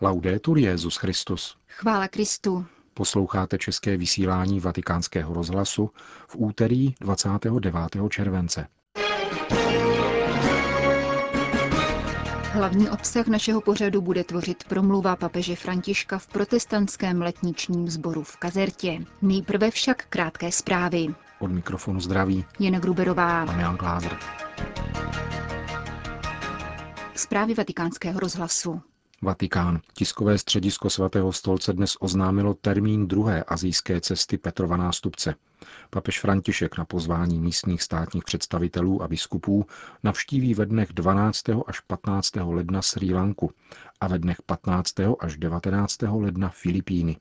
Laudetur Jezus Christus. Chvála Kristu. Posloucháte české vysílání Vatikánského rozhlasu v úterý 29. července. Hlavní obsah našeho pořadu bude tvořit promluva papeže Františka v protestantském letničním sboru v Kazertě. Nejprve však krátké zprávy. Od mikrofonu zdraví Jena Gruberová. pan Jan Glázer. Zprávy vatikánského rozhlasu. Vatikán. Tiskové středisko svatého stolce dnes oznámilo termín druhé azijské cesty Petrova nástupce. Papež František na pozvání místních státních představitelů a biskupů navštíví ve dnech 12. až 15. ledna Sri Lanku a ve dnech 15. až 19. ledna Filipíny.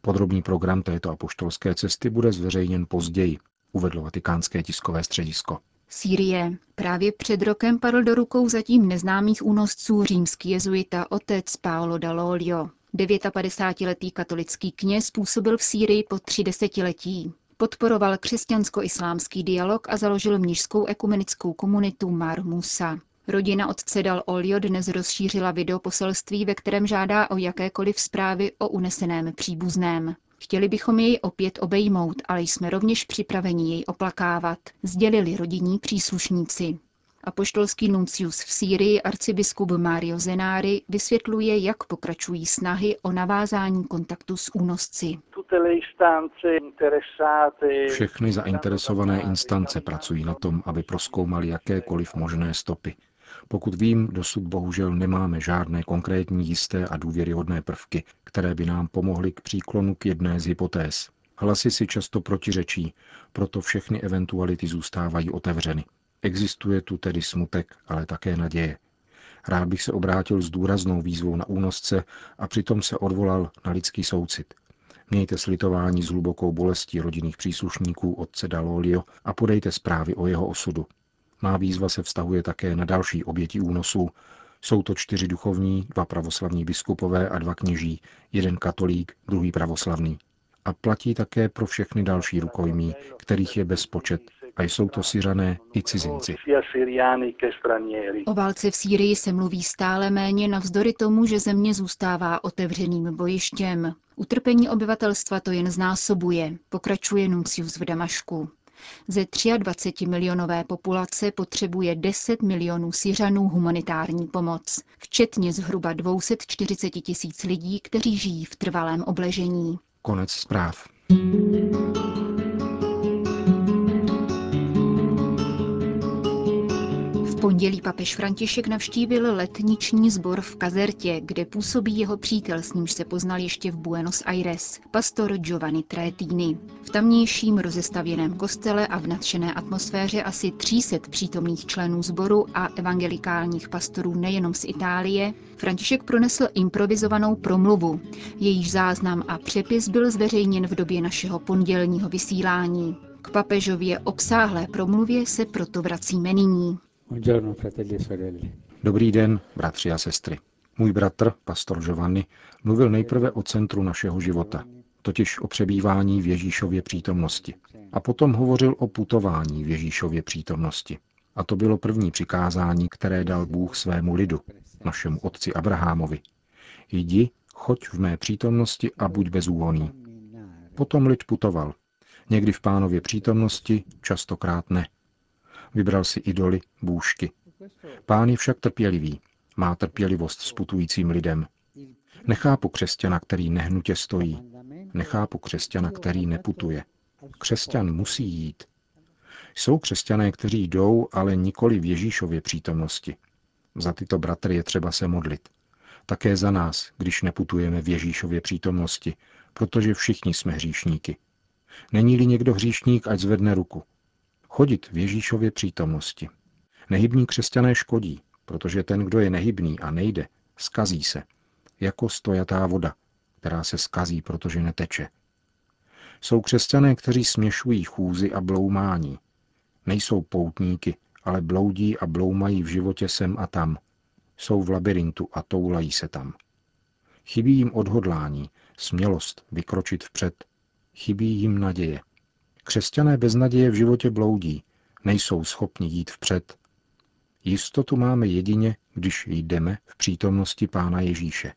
Podrobný program této apoštolské cesty bude zveřejněn později, uvedlo vatikánské tiskové středisko. Sýrie. Právě před rokem padl do rukou zatím neznámých únosců římský jezuita otec Paolo Dall'Olio. 59-letý katolický kněz působil v Sýrii po tři desetiletí. Podporoval křesťansko-islámský dialog a založil mnižskou ekumenickou komunitu Mar Musa. Rodina otce Dal Olio dnes rozšířila videoposelství, ve kterém žádá o jakékoliv zprávy o uneseném příbuzném. Chtěli bychom jej opět obejmout, ale jsme rovněž připraveni jej oplakávat, sdělili rodinní příslušníci. Apoštolský nuncius v Sýrii arcibiskup Mario Zenári vysvětluje, jak pokračují snahy o navázání kontaktu s únosci. Všechny zainteresované instance pracují na tom, aby proskoumali jakékoliv možné stopy. Pokud vím, dosud bohužel nemáme žádné konkrétní jisté a důvěryhodné prvky, které by nám pomohly k příklonu k jedné z hypotéz. Hlasy si často protiřečí, proto všechny eventuality zůstávají otevřeny. Existuje tu tedy smutek, ale také naděje. Rád bych se obrátil s důraznou výzvou na únosce a přitom se odvolal na lidský soucit. Mějte slitování s hlubokou bolestí rodinných příslušníků otce Dalolio a podejte zprávy o jeho osudu. Má výzva se vztahuje také na další oběti únosů. Jsou to čtyři duchovní, dva pravoslavní biskupové a dva kněží, jeden katolík, druhý pravoslavný. A platí také pro všechny další rukojmí, kterých je bezpočet, a jsou to syřané i cizinci. O válce v Sýrii se mluví stále méně navzdory tomu, že země zůstává otevřeným bojištěm. Utrpení obyvatelstva to jen znásobuje, pokračuje Nuncius v Damašku. Ze 23 milionové populace potřebuje 10 milionů Syřanů humanitární pomoc, včetně zhruba 240 tisíc lidí, kteří žijí v trvalém obležení. Konec zpráv. Pondělí papež František navštívil letniční sbor v Kazertě, kde působí jeho přítel, s nímž se poznal ještě v Buenos Aires, pastor Giovanni Trétini. V tamnějším rozestavěném kostele a v nadšené atmosféře asi 300 přítomných členů sboru a evangelikálních pastorů nejenom z Itálie, František pronesl improvizovanou promluvu. Jejíž záznam a přepis byl zveřejněn v době našeho pondělního vysílání. K papežově obsáhlé promluvě se proto vracíme nyní. Dobrý den, bratři a sestry. Můj bratr, pastor Giovanni, mluvil nejprve o centru našeho života, totiž o přebývání v Ježíšově přítomnosti. A potom hovořil o putování v Ježíšově přítomnosti. A to bylo první přikázání, které dal Bůh svému lidu, našemu otci Abrahamovi. Jdi, choď v mé přítomnosti a buď bezúhoný. Potom lid putoval. Někdy v pánově přítomnosti, častokrát ne. Vybral si idoly, bůžky. Pán je však trpělivý. Má trpělivost s putujícím lidem. Nechápu křesťana, který nehnutě stojí. Nechápu křesťana, který neputuje. Křesťan musí jít. Jsou křesťané, kteří jdou, ale nikoli v Ježíšově přítomnosti. Za tyto bratry je třeba se modlit. Také za nás, když neputujeme v Ježíšově přítomnosti, protože všichni jsme hříšníky. Není-li někdo hříšník, ať zvedne ruku. Chodit v Ježíšově přítomnosti. Nehybní křesťané škodí, protože ten, kdo je nehybný a nejde, skazí se. Jako stojatá voda, která se skazí, protože neteče. Jsou křesťané, kteří směšují chůzy a bloumání. Nejsou poutníky, ale bloudí a bloumají v životě sem a tam. Jsou v labirintu a toulají se tam. Chybí jim odhodlání, smělost vykročit vpřed. Chybí jim naděje. Křesťané bez naděje v životě bloudí, nejsou schopni jít vpřed. Jistotu máme jedině, když jdeme v přítomnosti Pána Ježíše.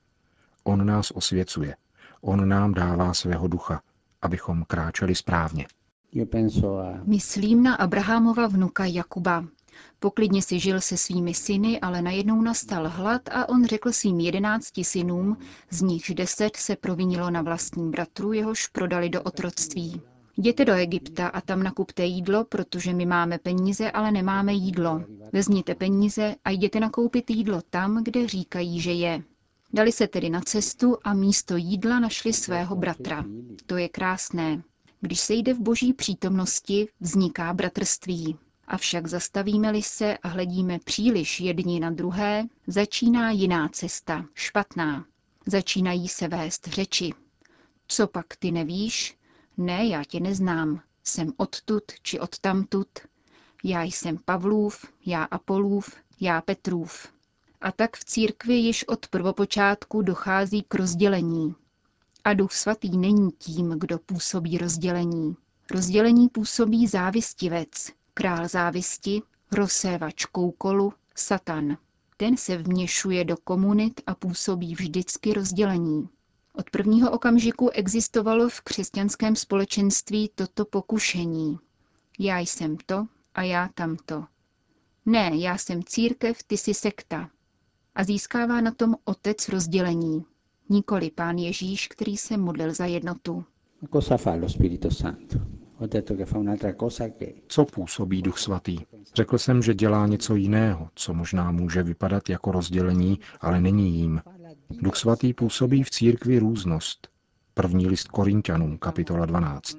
On nás osvěcuje. On nám dává svého ducha, abychom kráčeli správně. Myslím na Abrahamova vnuka Jakuba. Poklidně si žil se svými syny, ale najednou nastal hlad a on řekl svým jedenácti synům, z nichž deset se provinilo na vlastním bratru, jehož prodali do otroctví. Jděte do Egypta a tam nakupte jídlo, protože my máme peníze, ale nemáme jídlo. Vezměte peníze a jděte nakoupit jídlo tam, kde říkají, že je. Dali se tedy na cestu a místo jídla našli svého bratra. To je krásné. Když se jde v boží přítomnosti, vzniká bratrství. Avšak zastavíme-li se a hledíme příliš jedni na druhé, začíná jiná cesta, špatná. Začínají se vést řeči. Co pak ty nevíš? Ne, já tě neznám. Jsem odtud či odtamtud. Já jsem Pavlův, já Apolův, já Petrův. A tak v církvi již od prvopočátku dochází k rozdělení. A Duch Svatý není tím, kdo působí rozdělení. Rozdělení působí závistivec, král závisti, rozsévač koukolu, satan. Ten se vměšuje do komunit a působí vždycky rozdělení. Od prvního okamžiku existovalo v křesťanském společenství toto pokušení. Já jsem to a já tamto. Ne, já jsem církev, ty jsi sekta. A získává na tom otec rozdělení. Nikoli pán Ježíš, který se modlil za jednotu. Co působí Duch Svatý? Řekl jsem, že dělá něco jiného, co možná může vypadat jako rozdělení, ale není jím. Duch Svatý působí v církvi různost. První list Korintianům, kapitola 12.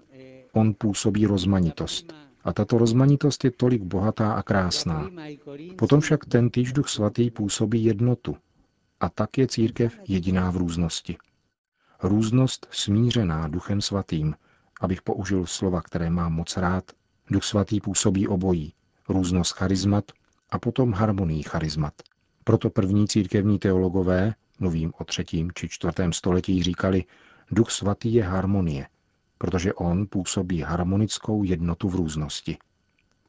On působí rozmanitost. A tato rozmanitost je tolik bohatá a krásná. Potom však ten týž Duch Svatý působí jednotu. A tak je církev jediná v různosti. Různost smířená Duchem Svatým, abych použil slova, které mám moc rád, Duch Svatý působí obojí, různost charizmat a potom harmonii charizmat. Proto první církevní teologové, mluvím o třetím či čtvrtém století, říkali, Duch Svatý je harmonie, protože on působí harmonickou jednotu v různosti.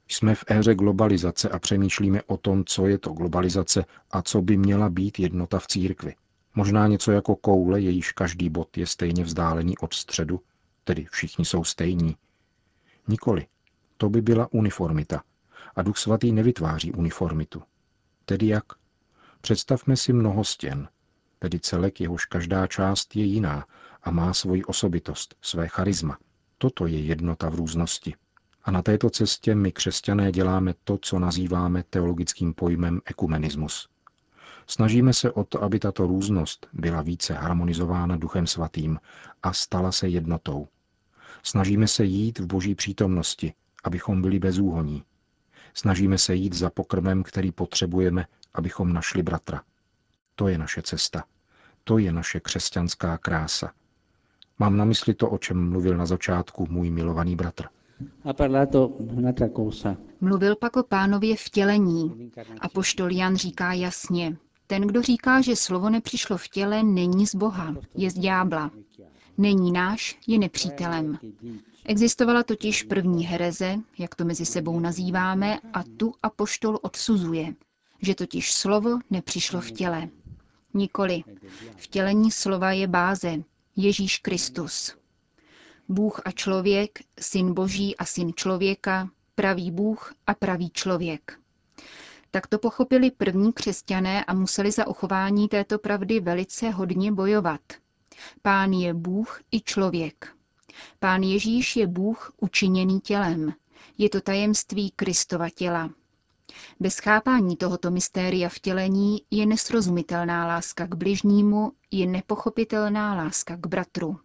Jsme v éře globalizace a přemýšlíme o tom, co je to globalizace a co by měla být jednota v církvi. Možná něco jako koule, jejíž každý bod je stejně vzdálený od středu, tedy všichni jsou stejní. Nikoli. To by byla uniformita. A Duch Svatý nevytváří uniformitu. Tedy jak? Představme si mnoho stěn, tedy celek, jehož každá část je jiná a má svoji osobitost, své charisma. Toto je jednota v různosti. A na této cestě my křesťané děláme to, co nazýváme teologickým pojmem ekumenismus. Snažíme se o to, aby tato různost byla více harmonizována Duchem Svatým a stala se jednotou. Snažíme se jít v boží přítomnosti, abychom byli bezúhoní. Snažíme se jít za pokrmem, který potřebujeme, abychom našli bratra. To je naše cesta. To je naše křesťanská krása. Mám na mysli to, o čem mluvil na začátku můj milovaný bratr. Mluvil pak o pánově vtělení. A poštol Jan říká jasně, ten, kdo říká, že slovo nepřišlo v těle, není z Boha, je z ďábla. Není náš, je nepřítelem. Existovala totiž první hereze, jak to mezi sebou nazýváme, a tu apoštol odsuzuje, že totiž slovo nepřišlo v těle. Nikoli. Vtělení slova je báze, Ježíš Kristus. Bůh a člověk, syn boží a syn člověka, pravý Bůh a pravý člověk. Tak to pochopili první křesťané a museli za uchování této pravdy velice hodně bojovat. Pán je Bůh i člověk. Pán Ježíš je Bůh učiněný tělem. Je to tajemství Kristova těla. Bez chápání tohoto mystéria vtělení je nesrozumitelná láska k bližnímu, je nepochopitelná láska k bratru.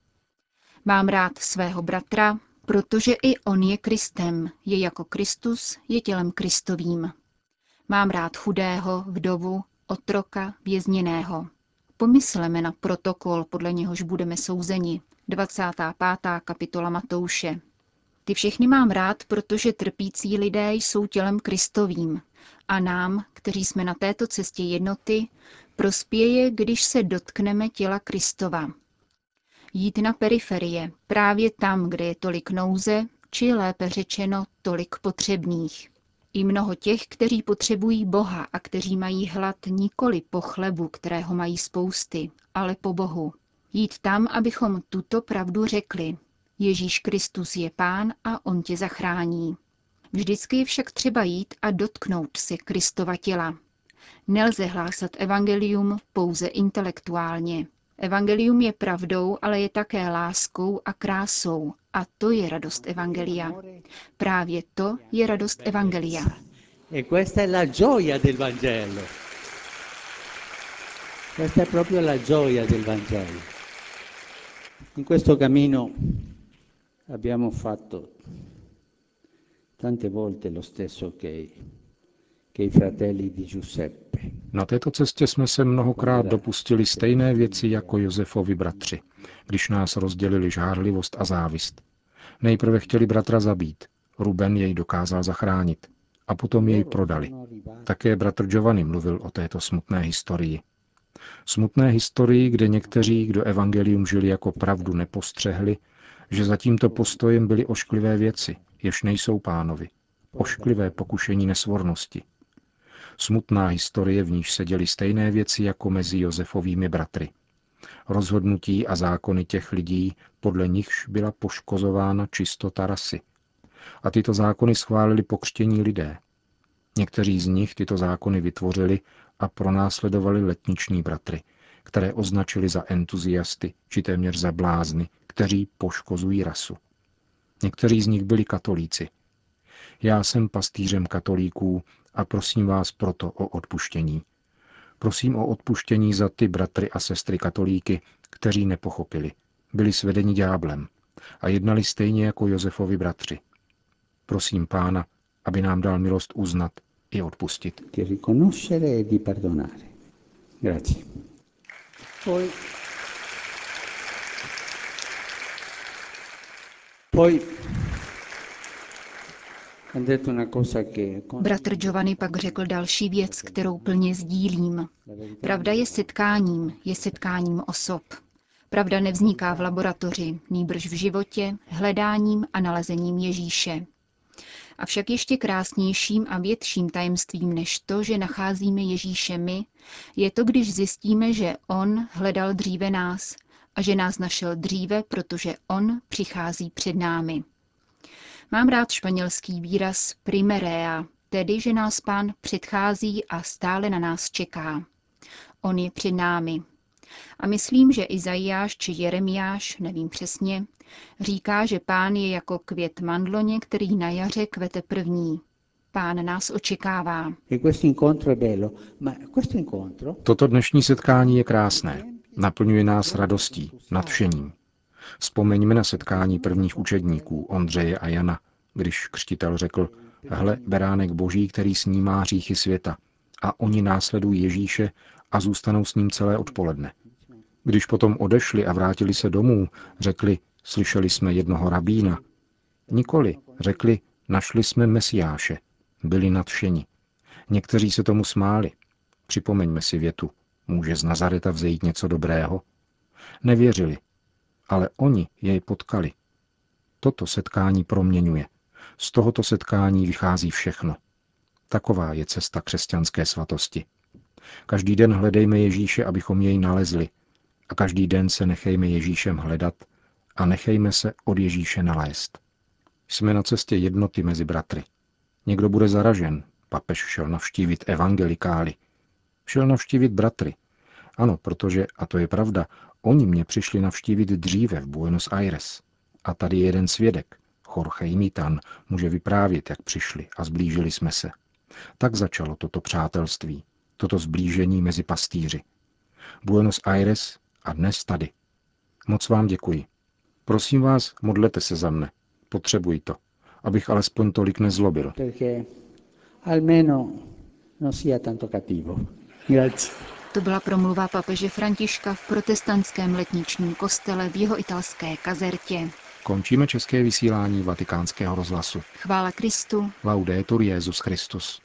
Mám rád svého bratra, protože i on je Kristem, je jako Kristus, je tělem Kristovým. Mám rád chudého, vdovu, otroka, vězněného. Pomysleme na protokol, podle něhož budeme souzeni. 25. kapitola Matouše. Ty všechny mám rád, protože trpící lidé jsou tělem Kristovým a nám, kteří jsme na této cestě jednoty, prospěje, když se dotkneme těla Kristova. Jít na periferie, právě tam, kde je tolik nouze, či lépe řečeno tolik potřebných. I mnoho těch, kteří potřebují Boha a kteří mají hlad nikoli po chlebu, kterého mají spousty, ale po Bohu. Jít tam, abychom tuto pravdu řekli. Ježíš Kristus je pán a on tě zachrání. Vždycky je však třeba jít a dotknout se Kristova těla. Nelze hlásat evangelium pouze intelektuálně. Evangelium je pravdou, ale je také láskou a krásou. A to je radost Evangelia. Právě to je radost Evangelia. E questa è la gioia del Vangelo. Questa è proprio la gioia del Vangelo. In questo cammino abbiamo fatto tante volte lo stesso che, che i fratelli di Giuseppe. Na této cestě jsme se mnohokrát dopustili stejné věci jako Josefovi bratři, když nás rozdělili žárlivost a závist. Nejprve chtěli bratra zabít, Ruben jej dokázal zachránit a potom jej prodali. Také bratr Giovanni mluvil o této smutné historii. Smutné historii, kde někteří, kdo evangelium žili jako pravdu, nepostřehli, že za tímto postojem byly ošklivé věci, jež nejsou pánovi. Ošklivé pokušení nesvornosti. Smutná historie, v níž se děli stejné věci jako mezi Josefovými bratry. Rozhodnutí a zákony těch lidí, podle nichž byla poškozována čistota rasy. A tyto zákony schválili pokřtění lidé. Někteří z nich tyto zákony vytvořili a pronásledovali letniční bratry, které označili za entuziasty či téměř za blázny, kteří poškozují rasu. Někteří z nich byli katolíci. Já jsem pastýřem katolíků a prosím vás proto o odpuštění. Prosím o odpuštění za ty bratry a sestry katolíky, kteří nepochopili, byli svedeni ďáblem a jednali stejně jako Josefovi bratři. Prosím pána, aby nám dal milost uznat i odpustit. Di riconoscere e di perdonare. Grazie. Poi, poi ha detto una cosa che Bratr Giovanni pak řekl další věc, kterou plně sdílím. Pravda je setkáním, je setkáním osob. Pravda nevzniká v laboratoři, nýbrž v životě, hledáním a nalezením Ježíše. Avšak ještě krásnějším a větším tajemstvím než to, že nacházíme Ježíše my, je to, když zjistíme, že On hledal dříve nás a že nás našel dříve, protože On přichází před námi. Mám rád španělský výraz primerea, tedy, že nás pán předchází a stále na nás čeká. On je před námi. A myslím, že Izajáš či Jeremiáš, nevím přesně, říká, že pán je jako květ mandloně, který na jaře kvete první. Pán nás očekává. E questo incontro è bello, ma questo incontro Toto dnešní setkání je krásné. Naplňuje nás radostí, nadšením. Vzpomeňme na setkání prvních učedníků Ondřeje a Jana, když křtitel řekl, hle, beránek boží, který snímá hříchy světa. A oni následují Ježíše a zůstanou s ním celé odpoledne. Když potom odešli a vrátili se domů, řekli, slyšeli jsme jednoho rabína. Nikoli, řekli, našli jsme Mesiáše. Byli nadšeni. Někteří se tomu smáli. Připomeňme si větu. Může z Nazareta vzejít něco dobrého? Nevěřili. Ale oni jej potkali. Toto setkání proměňuje. Z tohoto setkání vychází všechno. Taková je cesta křesťanské svatosti. Každý den hledejme Ježíše, abychom jej nalezli. A každý den se nechejme Ježíšem hledat a nechejme se od Ježíše nalézt. Jsme na cestě jednoty mezi bratry. Někdo bude zaražen. Papež šel navštívit evangelikály. Šel navštívit bratry. Ano, protože, a to je pravda, oni mě přišli navštívit dříve v Buenos Aires. A tady je jeden svědek, Jorge Imitan, může vyprávět, jak přišli a zblížili jsme se. Tak začalo toto přátelství, toto zblížení mezi pastýři. Buenos Aires a dnes tady. Moc vám děkuji. Prosím vás, modlete se za mne. Potřebuji to, abych alespoň tolik nezlobil. perché almeno non sia tanto cattivo. To byla promluva papeže Františka v protestantském letničním kostele v jeho italské kazertě. Končíme české vysílání vatikánského rozhlasu. Chvála Kristu. Laudetur Jezus Christus.